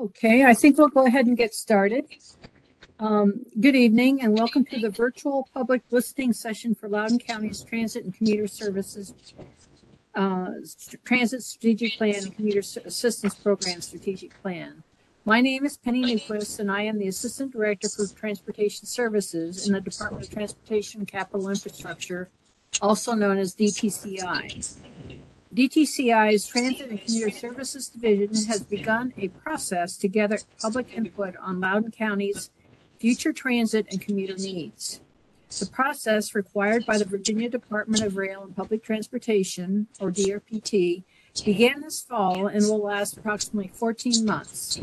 Okay, I think we'll go ahead and get started. Um, good evening and welcome to the virtual public listening session for Loudoun County's Transit and Commuter Services uh, Transit Strategic Plan and Commuter Assistance Program Strategic Plan. My name is Penny Newquist and I am the Assistant Director for Transportation Services in the Department of Transportation Capital Infrastructure, also known as DTCI. DTCI's Transit and Commuter Services Division has begun a process to gather public input on Loudoun County's future transit and commuter needs. The process required by the Virginia Department of Rail and Public Transportation, or DRPT, began this fall and will last approximately 14 months.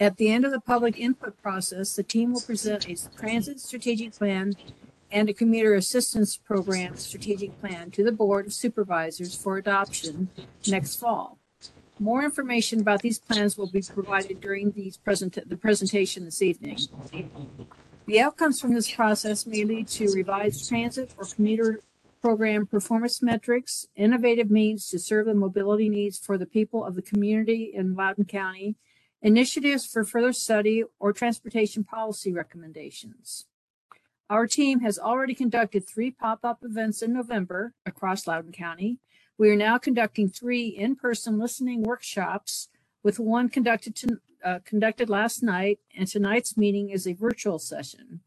At the end of the public input process, the team will present a transit strategic plan and a commuter assistance program strategic plan to the Board of Supervisors for adoption next fall. More information about these plans will be provided during these present, the presentation this evening. The outcomes from this process may lead to revised transit or commuter program performance metrics, innovative means to serve the mobility needs for the people of the community in Loudoun County, initiatives for further study, or transportation policy recommendations. Our team has already conducted three pop-up events in November across Loudoun County. We are now conducting three in-person listening workshops, with one conducted to, uh, conducted last night, and tonight's meeting is a virtual session.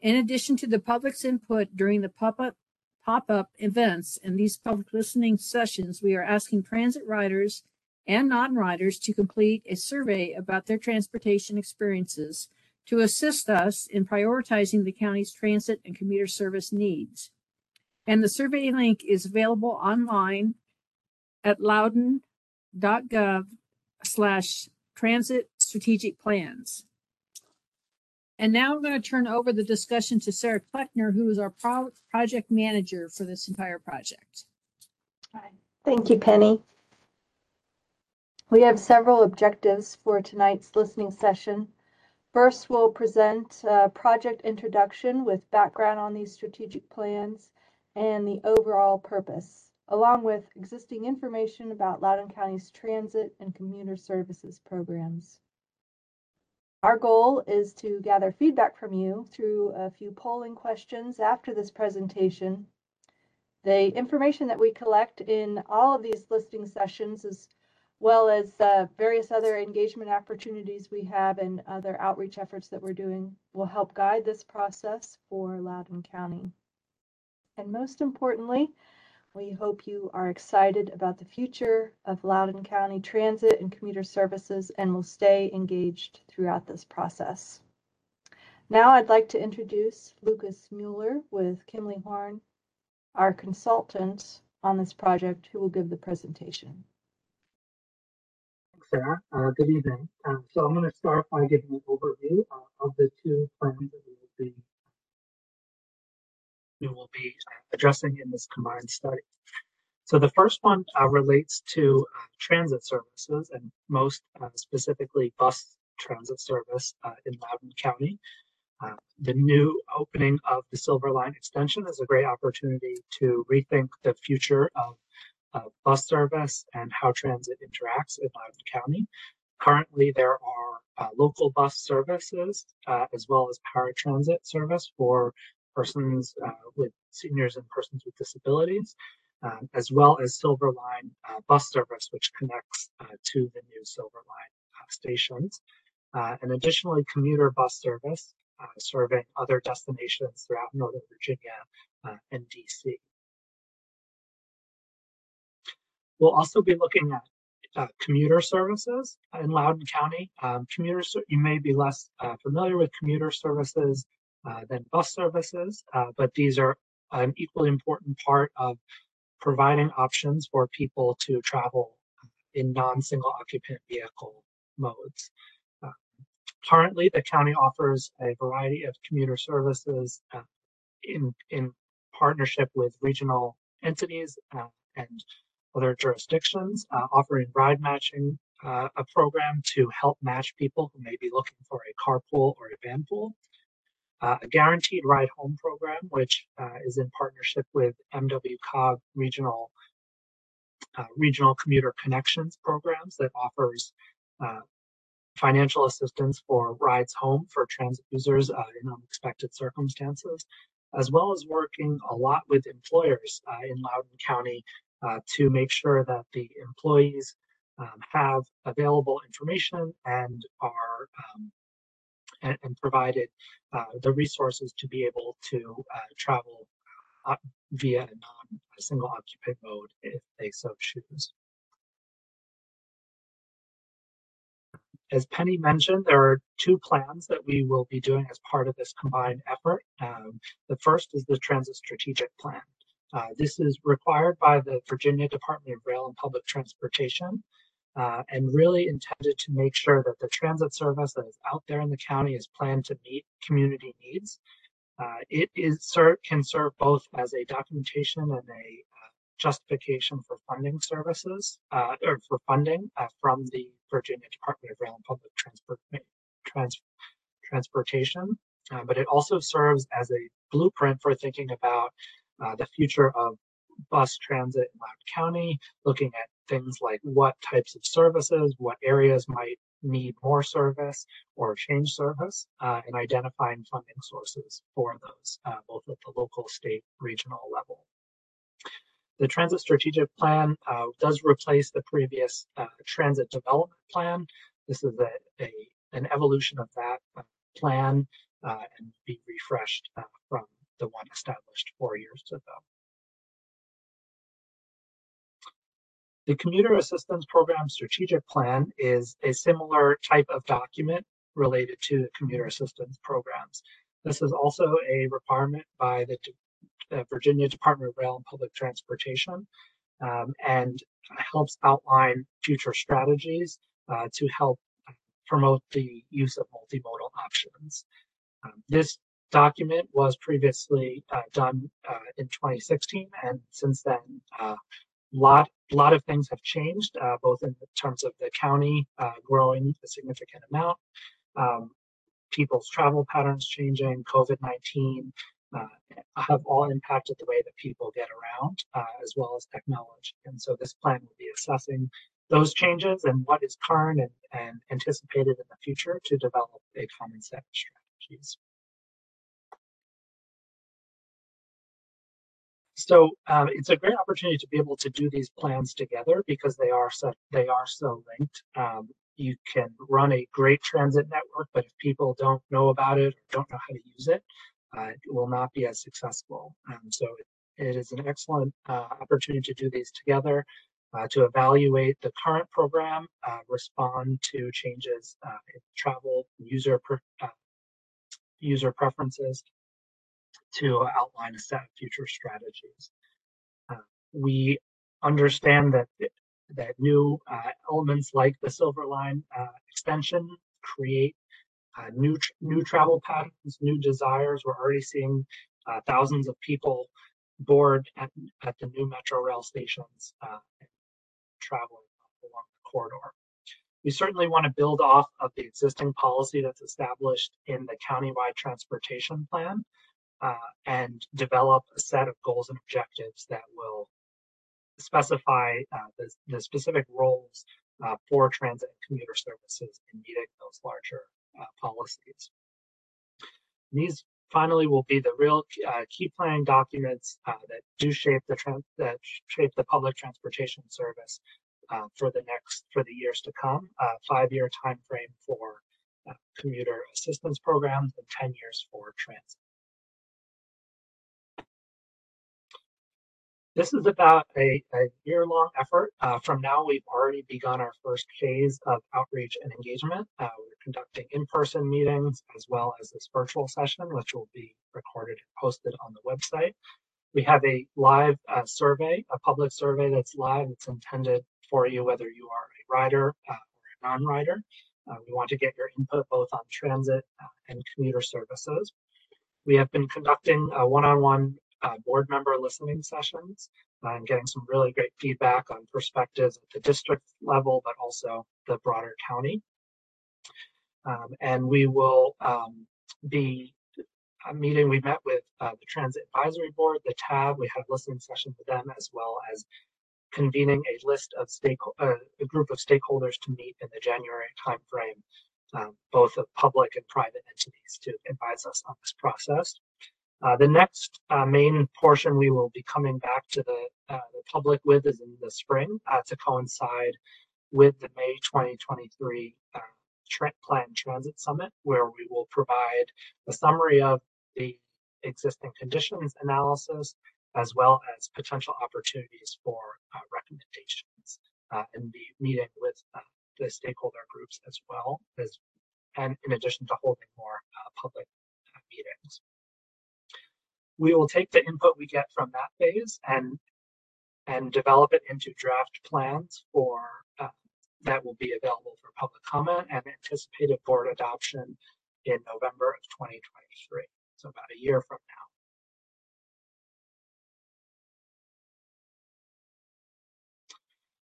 In addition to the public's input during the pop-up pop-up events and these public listening sessions, we are asking transit riders and non-riders to complete a survey about their transportation experiences to assist us in prioritizing the county's transit and commuter service needs. And the survey link is available online at loudoun.gov slash transit strategic plans. And now I'm going to turn over the discussion to Sarah Kleckner, who is our pro project manager for this entire project. Thank you, Penny. We have several objectives for tonight's listening session. First, we'll present a project introduction with background on these strategic plans and the overall purpose, along with existing information about Loudoun County's transit and commuter services programs. Our goal is to gather feedback from you through a few polling questions after this presentation. The information that we collect in all of these listing sessions is well as uh, various other engagement opportunities we have and other outreach efforts that we're doing will help guide this process for Loudoun County. And most importantly, we hope you are excited about the future of Loudoun County transit and commuter services and will stay engaged throughout this process. Now I'd like to introduce Lucas Mueller with Kimley Horn, our consultant on this project who will give the presentation. Sarah. Uh, good evening. Um, so I'm going to start by giving an overview uh, of the two plans that we will be we will be addressing in this combined study. So the first one uh, relates to uh, transit services and most uh, specifically bus transit service uh, in Loudoun County. the new opening of the Silver Line extension is a great opportunity to rethink the future of uh, bus service and how transit interacts in Loudoun County. Currently, there are uh, local bus services uh, as well as paratransit service for persons uh, with seniors and persons with disabilities, um, as well as Silver Line uh, bus service, which connects uh, to the new Silver Line stations. and additionally, commuter bus service serving other destinations throughout Northern Virginia and DC. We'll also be looking at uh, commuter services in Loudoun County. Um, commuters, you may be less uh, familiar with commuter services uh, than bus services, uh, but these are an equally important part of providing options for people to travel in non-single occupant vehicle modes. Uh, currently, the county offers a variety of commuter services uh, in, in partnership with regional entities and other jurisdictions, uh, offering ride matching, uh, a program to help match people who may be looking for a carpool or a van pool. Uh, a guaranteed ride home program, which uh, is in partnership with MWCOG regional uh, regional commuter connections programs that offers uh, financial assistance for rides home for transit users in unexpected circumstances, as well as working a lot with employers uh, in Loudoun County uh, to make sure that the employees um, have available information and are um, and, and, provided uh, the resources to be able to uh, travel uh, via a non single occupant mode if they so choose. As Penny mentioned, there are two plans that we will be doing as part of this combined effort. Um, the first is the Transit Strategic Plan. Uh, this is required by the Virginia Department of Rail and Public Transportation uh, and really intended to make sure that the transit service that is out there in the county is planned to meet community needs. Uh, it is ser can serve both as a documentation and a uh, justification for funding services uh, or for funding uh, from the Virginia Department of Rail and Public Transport, Trans Transportation. but it also serves as a blueprint for thinking about the future of bus transit in Loudoun County, looking at things like what types of services, what areas might need more service or change service, uh, and identifying funding sources for those, uh, both at the local, state, regional level. The Transit Strategic Plan uh, does replace the previous uh, Transit Development Plan. This is a, a an evolution of that uh, plan uh, and be refreshed from the one established four years ago. The Commuter Assistance Program Strategic Plan is a similar type of document related to the commuter assistance programs. This is also a requirement by the, Virginia Department of Rail and Public Transportation um, and helps outline future strategies uh, to help promote the use of multimodal options. Um, this document was previously uh, done uh, in 2016 and since then uh, lot a lot of things have changed, uh, both in terms of the county uh, growing a significant amount, um, people's travel patterns changing, COVID-19 uh, have all impacted the way that people get around, as well as technology. And so this plan will be assessing those changes and what is current and, and anticipated in the future to develop a common set of strategies. So um, it's a great opportunity to be able to do these plans together because they are so they are so linked. Um, you can run a great transit network, but if people don't know about it or don't know how to use it, uh, it will not be as successful. Um, so it, it is an excellent uh, opportunity to do these together, uh, to evaluate the current program, uh, respond to changes uh, in travel user pre uh, user preferences, to outline a set of future strategies. Uh, we understand that that new uh, elements like the Silver Line uh, extension create uh, new new travel patterns, new desires. We're already seeing uh, thousands of people board at, at the new metro rail stations uh, traveling along the corridor. We certainly want to build off of the existing policy that's established in the countywide transportation plan uh, and develop a set of goals and objectives that will specify uh, the, the, specific roles uh, for transit and commuter services in meeting those larger uh, policies. these finally will be the real uh, key planning documents uh, that do shape the that shape the public transportation service for the next for the years to come. five-year time frame for commuter assistance programs and 10 years for transit. This is about a, a year-long effort. Uh, from now, we've already begun our first phase of outreach and engagement. Uh, we're conducting in-person meetings as well as this virtual session, which will be recorded and posted on the website. We have a live uh, survey, a public survey that's live. It's intended for you whether you are a rider uh, or a non-rider. Uh, we want to get your input both on transit uh, and commuter services. We have been conducting one-on-one uh, board member listening sessions uh, and getting some really great feedback on perspectives at the district level, but also the broader county. Um, and we will um, be a meeting. We met with uh, the Transit Advisory Board, the TAB. We had a listening sessions with them as well as convening a list of stake, uh, a group of stakeholders to meet in the January timeframe um, both of public and private entities to advise us on this process. Uh, the next uh, main portion we will be coming back to the, uh, the public with is in the spring uh, to coincide with the May 2023 uh, tra- Planned Transit Summit, where we will provide a summary of the existing conditions analysis as well as potential opportunities for recommendations and be meeting with the stakeholder groups as well as and in addition to holding more public meetings. We will take the input we get from that phase and and develop it into draft plans for uh, that will be available for public comment and anticipated board adoption in November of 2023. So about a year from now.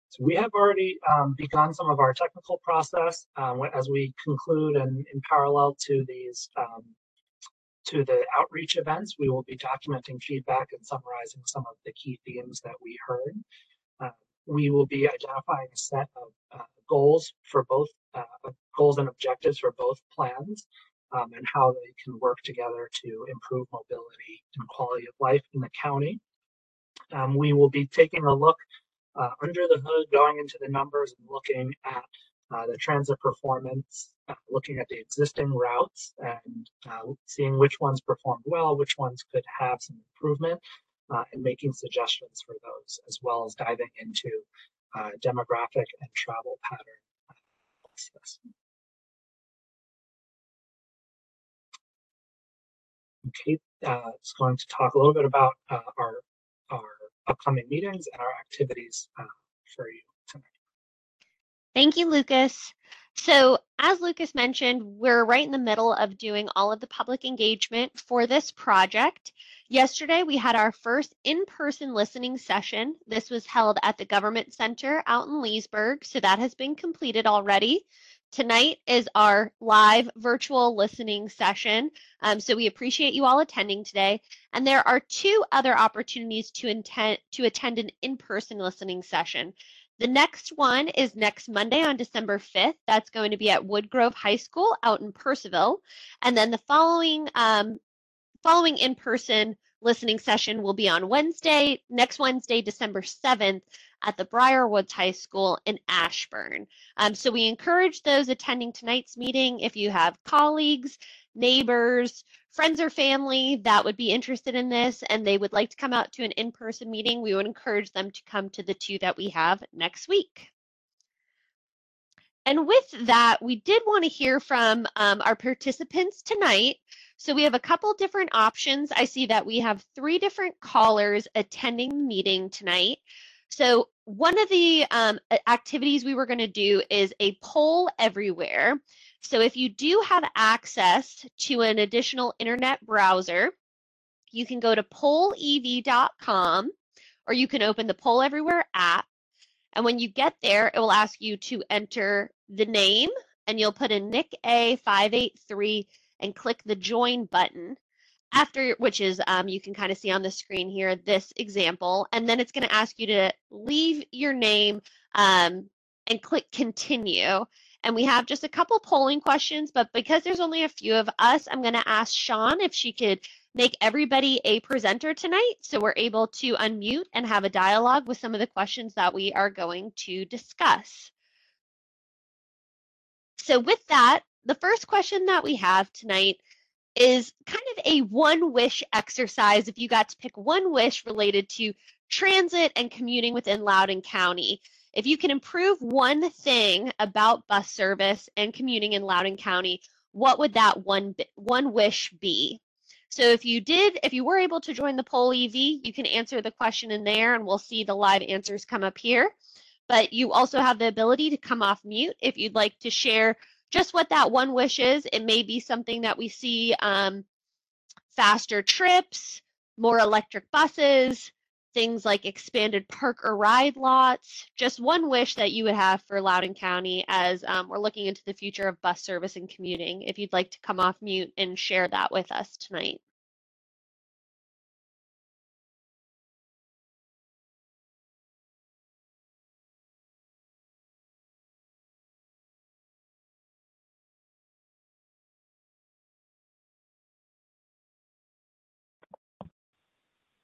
So we have already um, begun some of our technical process um, as we conclude and in parallel to these um, to the outreach events, we will be documenting feedback and summarizing some of the key themes that we heard. Uh, we will be identifying a set of uh, goals for both uh, goals and objectives for both plans um, and how they can work together to improve mobility and quality of life in the county. Um, we will be taking a look uh, under the hood, going into the numbers and looking at uh, the transit performance, uh, looking at the existing routes and uh, seeing which ones performed well, which ones could have some improvement, uh, and making suggestions for those, as well as diving into uh, demographic and travel pattern analysis. Kate is going to talk a little bit about our, our upcoming meetings and our activities for you. Thank you, Lucas. So as Lucas mentioned, we're right in the middle of doing all of the public engagement for this project. Yesterday, we had our first in-person listening session. This was held at the Government Center out in Leesburg, so that has been completed already. Tonight is our live virtual listening session, um, so we appreciate you all attending today. And there are two other opportunities to, intend, to attend an in-person listening session. The next one is next Monday on December 5th. That's going to be at Woodgrove High School out in Purcellville. And then the following um, following in-person listening session will be on Wednesday, next Wednesday, December 7th at the Briarwoods High School in Ashburn. Um, so we encourage those attending tonight's meeting, if you have colleagues, neighbors, friends or family that would be interested in this and they would like to come out to an in-person meeting, we would encourage them to come to the two that we have next week. And with that, we did want to hear from um, our participants tonight. So we have a couple different options. I see that we have three different callers attending the meeting tonight. So one of the um, activities we were going to do is a poll everywhere. So if you do have access to an additional internet browser, you can go to pollev.com or you can open the Poll Everywhere app. And when you get there, it will ask you to enter the name and you'll put in Nick A583 and click the join button. After which is um, you can kind of see on the screen here this example. And then it's going to ask you to leave your name um, and click continue and we have just a couple polling questions, but because there's only a few of us, I'm going to ask Sean if she could make everybody a presenter tonight so we're able to unmute and have a dialogue with some of the questions that we are going to discuss. So with that, the first question that we have tonight is kind of a one wish exercise if you got to pick one wish related to transit and commuting within Loudoun County. If you can improve one thing about bus service and commuting in Loudoun County, what would that one one wish be? So if you did, if you were able to join the poll EV, you can answer the question in there and we'll see the live answers come up here. But you also have the ability to come off mute if you'd like to share just what that one wish is. It may be something that we see um, faster trips, more electric buses, things like expanded park or ride lots. Just one wish that you would have for Loudoun County as um, we're looking into the future of bus service and commuting. If you'd like to come off mute and share that with us tonight.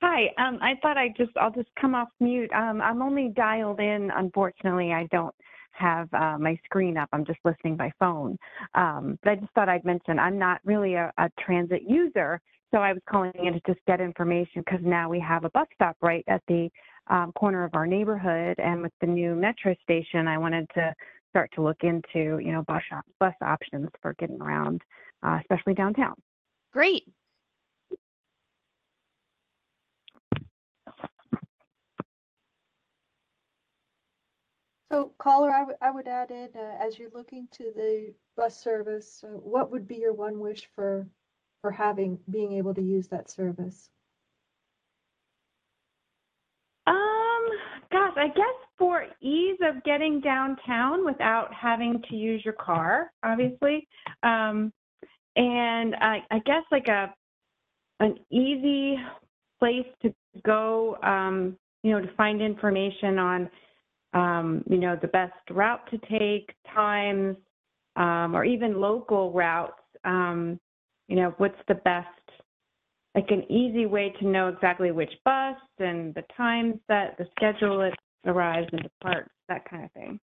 Hi, um, I thought I'd just, I'll just come off mute. Um, I'm only dialed in. Unfortunately, I don't have uh, my screen up. I'm just listening by phone. Um, but I just thought I'd mention I'm not really a, a transit user, so I was calling in to just get information because now we have a bus stop right at the um, corner of our neighborhood, and with the new metro station, I wanted to start to look into, you know, bus bus options for getting around, uh, especially downtown. Great. So caller, I would, add in, uh, as you're looking to the bus service, uh, what would be your one wish for, for having, being able to use that service? Um, gosh, I guess for ease of getting downtown without having to use your car, obviously. Um, and I, I guess like a an easy place to go, um, you know, to find information on, um, you know, the best route to take, times, um, or even local routes. Um, you know, what's the best like an easy way to know exactly which bus and the times that the schedule it arrives and departs, that kind of thing.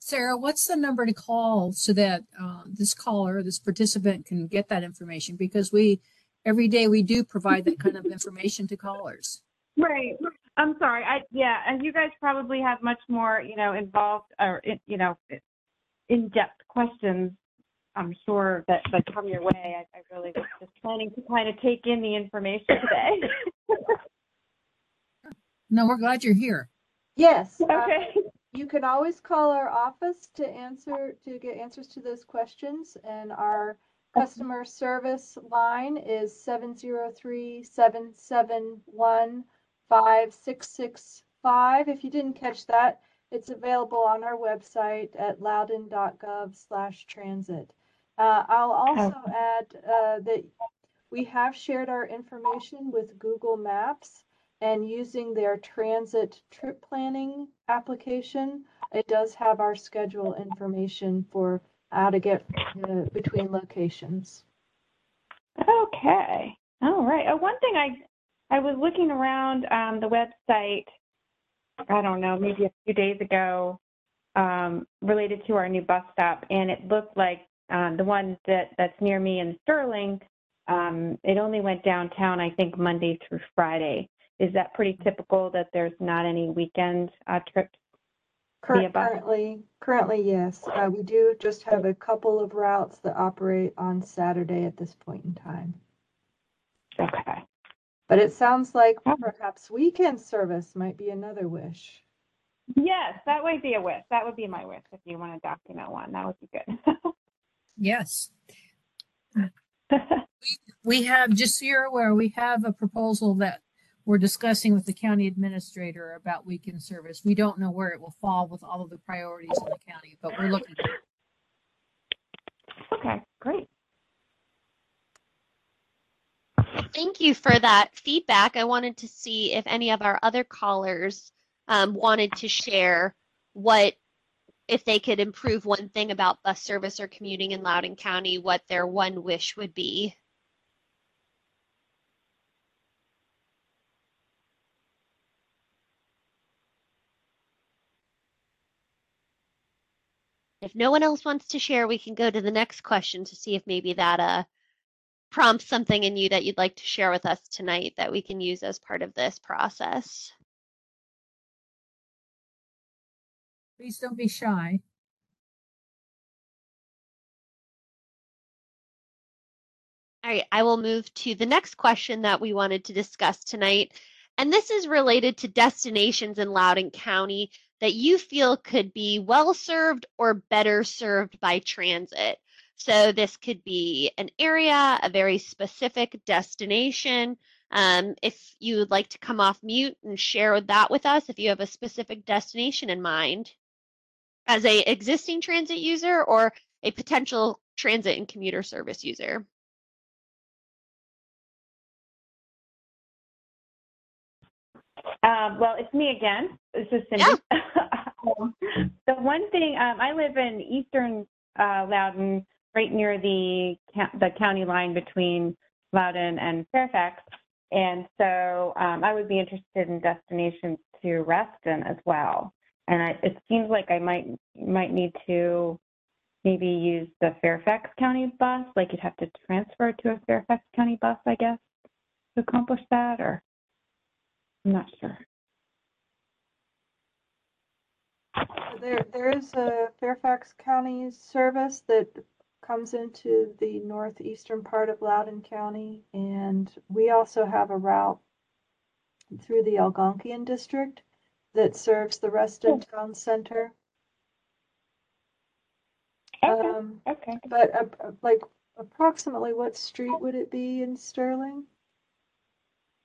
Sarah, what's the number to call so that uh, this caller, this participant can get that information? Because we, every day we do provide that kind of information to callers. Right. I'm sorry. I yeah, and you guys probably have much more, you know, involved or you know, in-depth questions. I'm sure that that come your way. I, I really was just planning to kind of take in the information today. No, we're glad you're here. Yes. uh, okay. You can always call our office to answer, to get answers to those questions. And our customer service line is 703-771-5665. If you didn't catch that, it's available on our website at loudoun.gov slash transit. Uh, I'll also add uh, that we have shared our information with Google Maps and using their transit trip planning application, it does have our schedule information for how to get uh, between locations. Okay. All right. Uh, one thing I I was looking around um, the website. I don't know, maybe a few days ago, um, related to our new bus stop, and it looked like um, the one that that's near me in Sterling. Um, it only went downtown, I think, Monday through Friday. Is that pretty typical that there's not any weekend uh, trips? Cur- Currently, currently, yes. Uh, we do just have a couple of routes that operate on Saturday at this point in time. Okay. But it sounds like perhaps weekend service might be another wish. Yes, that would be a wish. That would be my wish if you want to document one. That would be good. Yes. We have, just so you're aware, we have a proposal that we're discussing with the county administrator about weekend service. We don't know where it will fall with all of the priorities in the county, but we're looking. okay, great. Thank you for that feedback. I wanted to see if any of our other callers um, wanted to share what, if they could improve one thing about bus service or commuting in Loudoun County, what their one wish would be. If no one else wants to share, we can go to the next question to see if maybe that uh, prompts something in you that you'd like to share with us tonight that we can use as part of this process. Please don't be shy. All right, I will move to the next question that we wanted to discuss tonight. And this is related to destinations in Loudoun County that you feel could be well served or better served by transit. So this could be an area, a very specific destination. Um, if you would like to come off mute and share that with us, if you have a specific destination in mind as a existing transit user or a potential transit and commuter service user. Um, well, it's me again. This is Cindy. um, the one thing um, I live in eastern uh, Loudoun, right near the the county line between Loudoun and Fairfax. And so um, I would be interested in destinations to Reston as well. And I, it seems like I might might need to maybe use the Fairfax County bus. Like you'd have to transfer to a Fairfax County bus, I guess, to accomplish that. Or I'm not sure. There, there is a Fairfax County service that comes into the northeastern part of Loudoun County, and we also have a route through the Algonkian district that serves the Reston Town Center. Okay. Um, okay. but uh, uh, like approximately what street would it be in Sterling?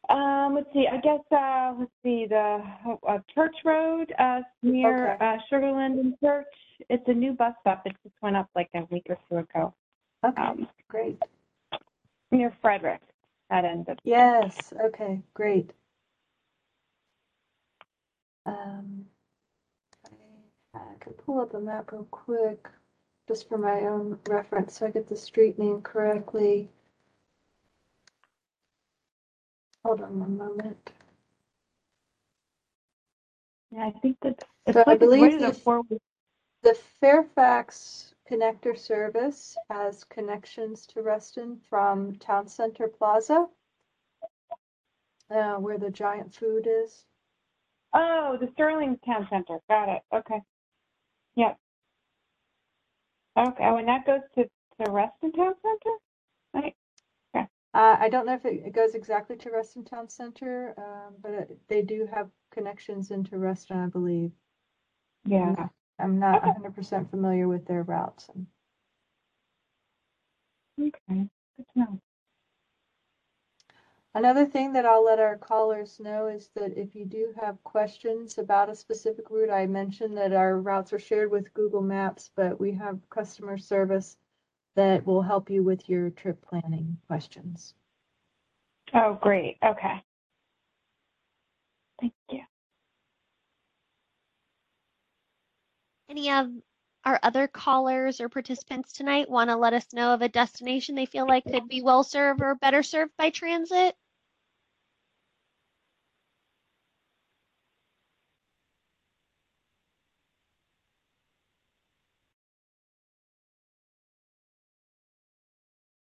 Um, let's see. I guess uh, let's see the uh, Church Road uh, near Okay. uh, Sugarland and Church. It's a new bus stop. It just went up like a week or two ago. Okay, Um, great. near Frederick. That end of Yes, okay, great. Um, I, I could pull up a map real quick, just for my own reference, so I get the street name correctly. Hold on one moment. Yeah, I think that it's So like it's believe this- four. The Fairfax Connector Service has connections to Reston from Town Center Plaza, uh, where the giant food is. Oh, the Sterling Town Center. Got it. Okay. Yep. Okay. Oh, and that goes to to Reston Town Center. Right. Uh, I don't know if it, it goes exactly to Reston Town Center, um, but it, they do have connections into Reston, I believe. Yeah. I'm not Okay. hundred percent familiar with their routes. Okay. Good to know. Another thing that I'll let our callers know is that if you do have questions about a specific route, I mentioned that our routes are shared with Google Maps, but we have customer service that will help you with your trip planning questions. Oh, great. Okay. Thank you. Any of our other callers or participants tonight want to let us know of a destination they feel like could be well served or better served by transit?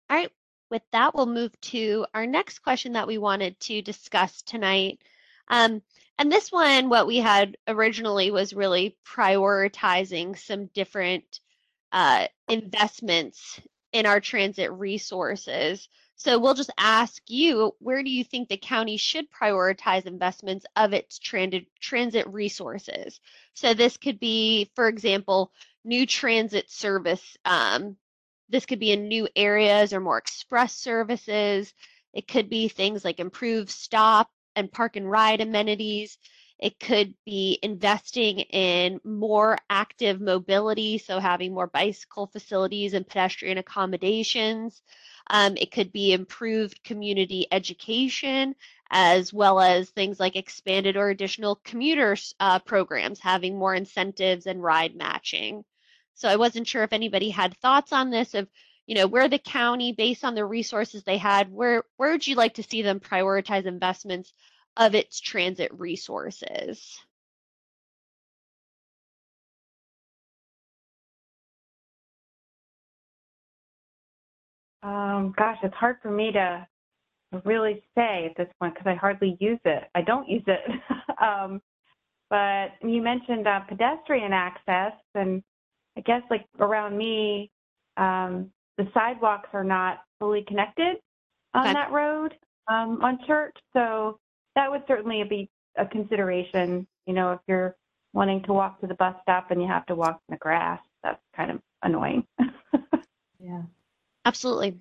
All right, with that, we'll move to our next question that we wanted to discuss tonight. Um, and this one, what we had originally was really prioritizing some different uh, investments in our transit resources. So we'll just ask you, where do you think the county should prioritize investments of its transit transit resources? So this could be, for example, new transit service. Um, this could be in new areas or more express services. It could be things like improved stop and park and ride amenities. It could be investing in more active mobility, so having more bicycle facilities and pedestrian accommodations. Um, it could be improved community education, as well as things like expanded or additional commuters uh, programs, having more incentives and ride matching. So I wasn't sure if anybody had thoughts on this of, you know, where the county, based on the resources they had, where where would you like to see them prioritize investments of its transit resources? Um, gosh, it's hard for me to really say at this point because I hardly use it. I don't use it. um, but you mentioned uh, pedestrian access, and I guess like around me, um, the sidewalks are not fully connected on Okay. that road um, on Church. So that would certainly be a consideration. You know, if you're wanting to walk to the bus stop and you have to walk in the grass, that's kind of annoying. Yeah. Absolutely.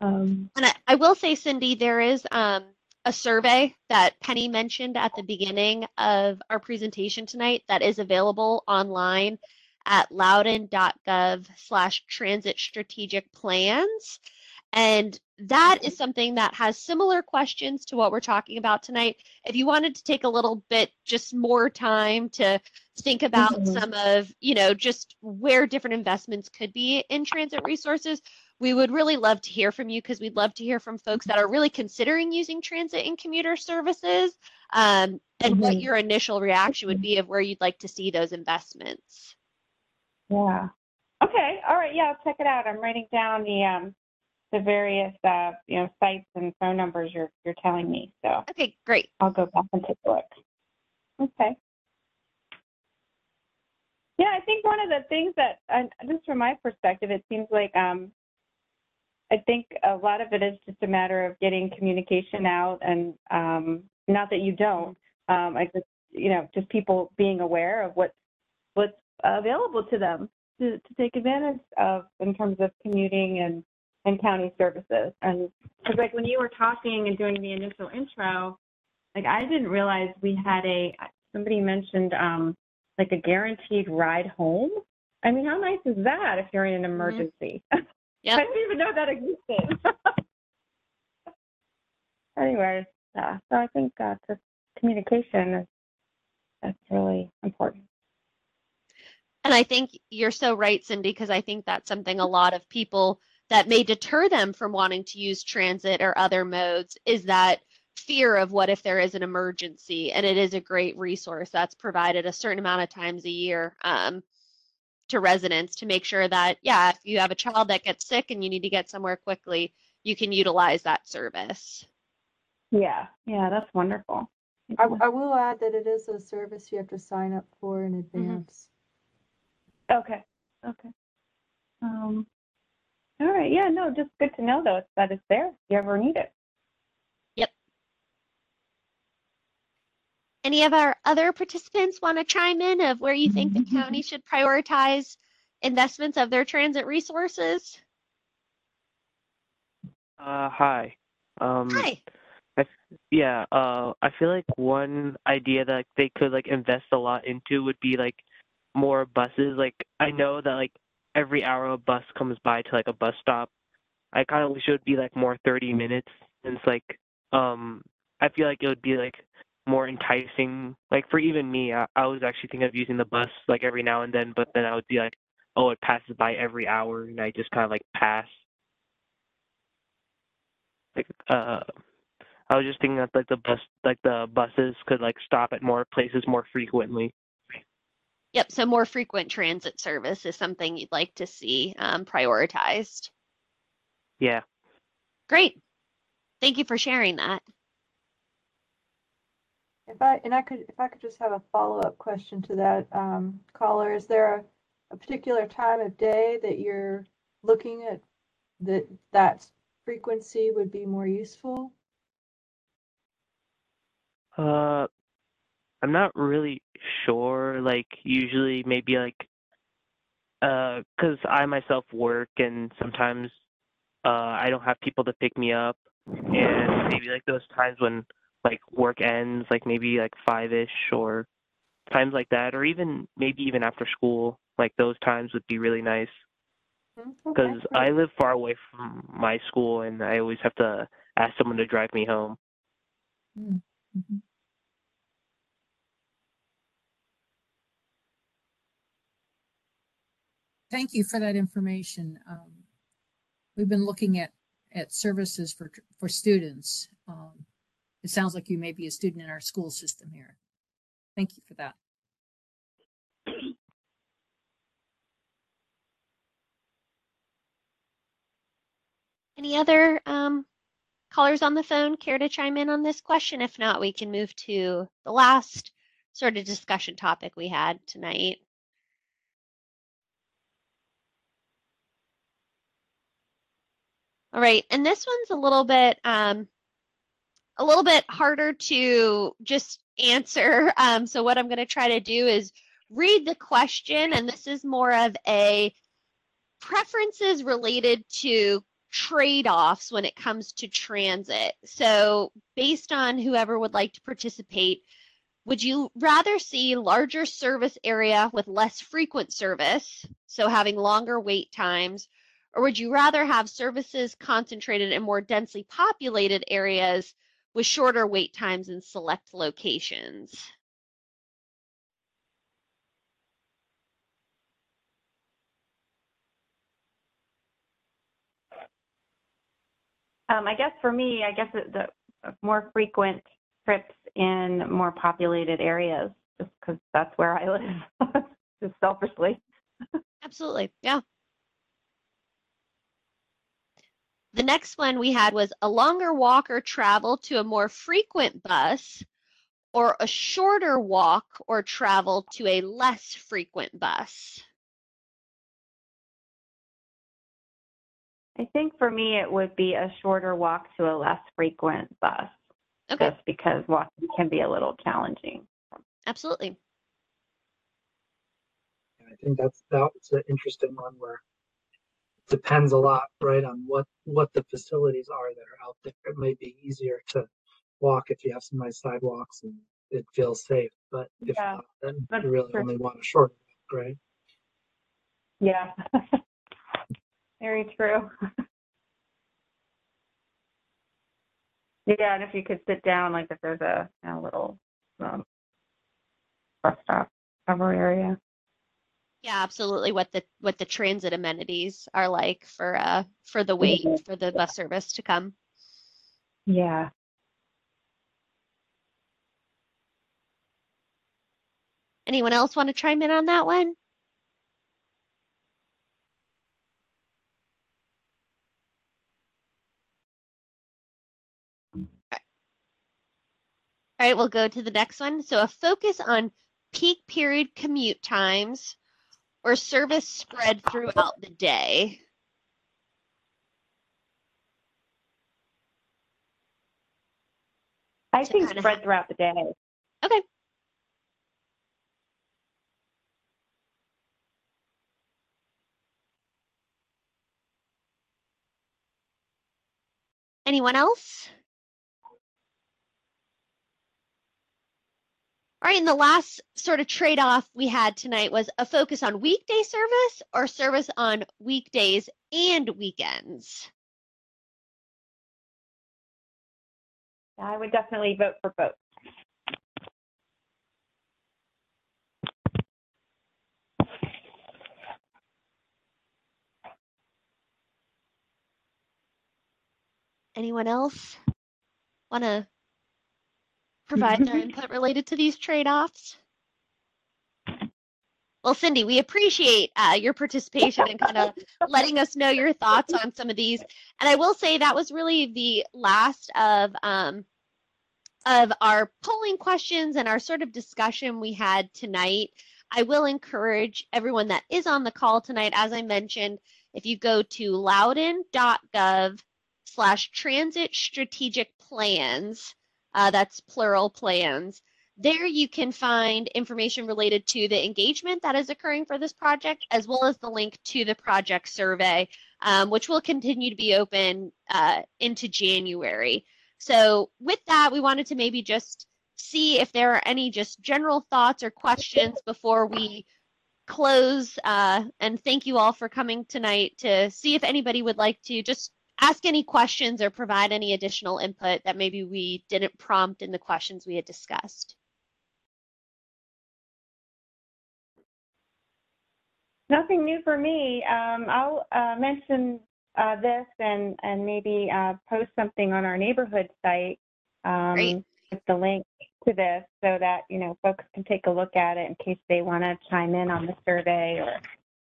um, And I, I will say, Cindy, there is um, a survey that Penny mentioned at the beginning of our presentation tonight that is available online at loudoun.gov slash transit strategic plans. And that is something that has similar questions to what we're talking about tonight. If you wanted to take a little bit just more time to think about Mhm. some of, you know, just where different investments could be in transit resources, we would really love to hear from you because we'd love to hear from folks that are really considering using transit and commuter services um, and what Mhm. your initial reaction would be of where you'd like to see those investments. Yeah. Okay. All right. Yeah, I'll check it out. I'm writing down the um the various uh you know sites and phone numbers you're you're telling me. So Okay, great. I'll go back and take a look. Okay. Yeah, I think one of the things that, uh, just from my perspective, it seems like um, I think a lot of it is just a matter of getting communication out, and um, not that you don't. Um, I just, you know, just people being aware of what's what's available to them to, to take advantage of in terms of commuting and and county services. And because like when you were talking and doing the initial intro, like I didn't realize we had a somebody mentioned um like a guaranteed ride home. I mean, how nice is that if you're in an emergency? Yep. I didn't even know that existed. Anyways, yeah. So I think uh, just communication is that's really important. And I think you're so right, Cindy, because I think that's something a lot of people that may deter them from wanting to use transit or other modes is that fear of what if there is an emergency. And it is a great resource that's provided a certain amount of times a year um, to residents to make sure that, yeah, if you have a child that gets sick and you need to get somewhere quickly, you can utilize that service. Yeah, yeah, that's wonderful. I, I will add that it is a service you have to sign up for in advance. Okay. Okay. Um, all right. Yeah. No, just good to know though that it's there if you ever need it. Yep. Any of our other participants want to chime in of where you think the county should prioritize investments of their transit resources? Uh, hi. Um, Hi. yeah, uh, I feel like one idea that they could like invest a lot into would be like more buses. Like I know that like every hour a bus comes by to like a bus stop. I kind of wish it would be like more 30 minutes since like um I feel like it would be like more enticing. Like for even me, I, I was actually thinking of using the bus like every now and then, but then I would be like, oh, it passes by every hour, and I just kind of like pass. Like uh, I was just thinking that like the bus, like the buses could like stop at more places more frequently. Yep. So more frequent transit service is something you'd like to see um, prioritized. Yeah. Great. Thank you for sharing that. If I, and I could, if I could just have a follow-up question to that, um, caller, is there a, a particular time of day that you're looking at that, that frequency would be more useful? Uh, I'm not really sure. Like usually maybe like uh 'cause I myself work and sometimes uh I don't have people to pick me up and maybe like those times when like work ends like maybe like five-ish or times like that or even maybe even after school like those times would be really nice Hmm, okay, because. I live far away from my school and I always have to ask someone to drive me home. Mhm. Thank you for that information. Um, We've been looking at, at services for, for students. Um, It sounds like you may be a student in our school system here. Thank you for that. Any other um, callers on the phone care to chime in on this question? If not, we can move to the last sort of discussion topic we had tonight. All right, and this one's a little bit um, a little bit harder to just answer. Um, so what I'm going to try to do is read the question, and this is more of a preferences related to trade-offs when it comes to transit. So based on whoever would like to participate, would you rather see larger service area with less frequent service, so having longer wait times, or would you rather have services concentrated in more densely populated areas with shorter wait times in select locations? Um, I guess for me, I guess it, the uh, more frequent trips in more populated areas, just because that's where I live, just selfishly. Absolutely. Yeah. The next one we had was a longer walk or travel to a more frequent bus or a shorter walk or travel to a less frequent bus. I think for me, it would be a shorter walk to a less frequent bus, Okay, just because walking can be a little challenging. absolutely. I think that's that's an interesting one where it depends a lot, right, on what what the facilities are that are out there. It may be easier to walk if you have some nice sidewalks and it feels safe, but if Yeah, not, then you really true. only want a short walk, right? Yeah. Very true. yeah, and if you could sit down, like if there's a, a little um, bus stop cover area. Yeah, absolutely. What the what the transit amenities are like for uh for the wait Mhm. for the bus service to come. Yeah. Anyone else want to chime in on that one? All right, we'll go to the next one. So a focus on peak period commute times or service spread throughout the day. I think kinda spread ha- throughout the day. Okay. Anyone else? All right, and the last sort of trade-off we had tonight was a focus on weekday service or service on weekdays and weekends. I would definitely vote for both. Anyone else want to provide their input related to these trade-offs? Well, Cindy, we appreciate uh, your participation and kind of letting us know your thoughts on some of these. And I will say that was really the last of um, of our polling questions and our sort of discussion we had tonight. I will encourage everyone that is on the call tonight, as I mentioned, if you go to loudoun.gov slash transit strategic plans, uh, that's plural plans, there you can find information related to the engagement that is occurring for this project, as well as the link to the project survey, um, which will continue to be open uh, into January. So with that, we wanted to maybe just see if there are any just general thoughts or questions before we close. Uh, and thank you all for coming tonight to see if anybody would like to just ask any questions or provide any additional input that maybe we didn't prompt in the questions we had discussed. Nothing new for me. Um, I'll uh, mention uh, this and and maybe uh, post something on our neighborhood site um, Great. with the link to this, so that you know folks can take a look at it in case they want to chime in on the survey or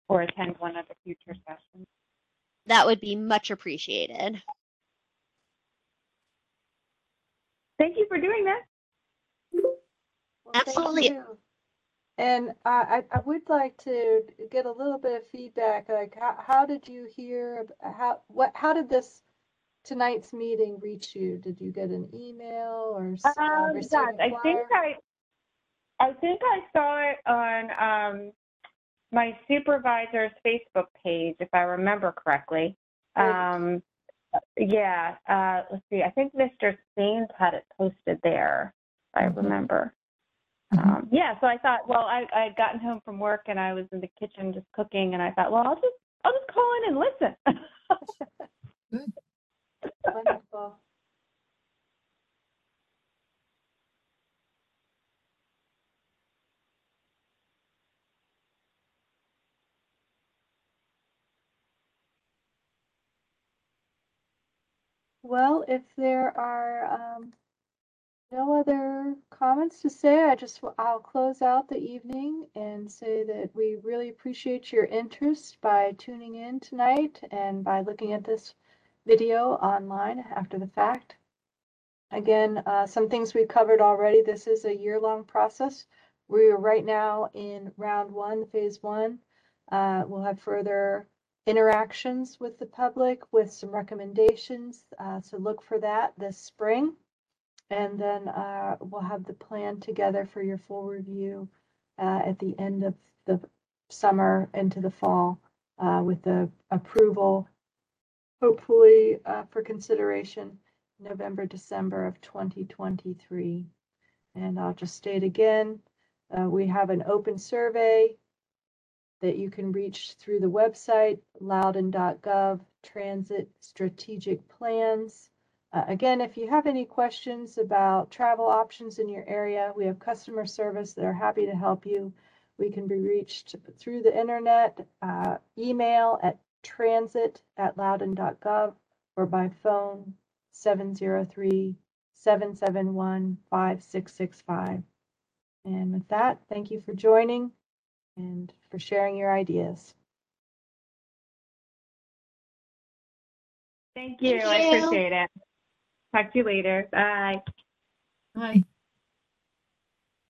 or attend one of the future sessions. That would be much appreciated. Thank you for doing that. Well, Absolutely. And I, I I would like to get a little bit of feedback, like how, how did you hear, how, what, how did this tonight's meeting reach you? Did you get an email or Um, receive yes, a I think? I, I think I saw it on um, my supervisor's Facebook page, if I remember correctly. Um, yeah, uh, let's see. I think Mr. Saines had it posted there, if I Mhm. remember. Um, yeah, so I thought, well, I I had gotten home from work and I was in the kitchen just cooking, and I thought, well, I'll just I'll just call in and listen. Wonderful. Well, if there are um, no other comments to say, I just I'll close out the evening and say that we really appreciate your interest by tuning in tonight and by looking at this video online after the fact. Again, uh, some things we've covered already. This is a year-long process. We are right now in round one, phase one. Uh, we'll have further interactions with the public with some recommendations. Uh, so look for that this spring. And then uh, we'll have the plan together for your full review uh, at the end of the summer into the fall uh, with the approval, hopefully uh, for consideration November, December of 2023. And I'll just state again, uh, we have an open survey that you can reach through the website, loudoun.gov, transit strategic plans. Uh, again, if you have any questions about travel options in your area, we have customer service that are happy to help you. We can be reached through the internet, uh, email at transit at loudoun.gov, or by phone 703 771 5665. And with that, thank you for joining and for sharing your ideas. Thank you. Thank I appreciate it. Talk to you later. Bye. Hi.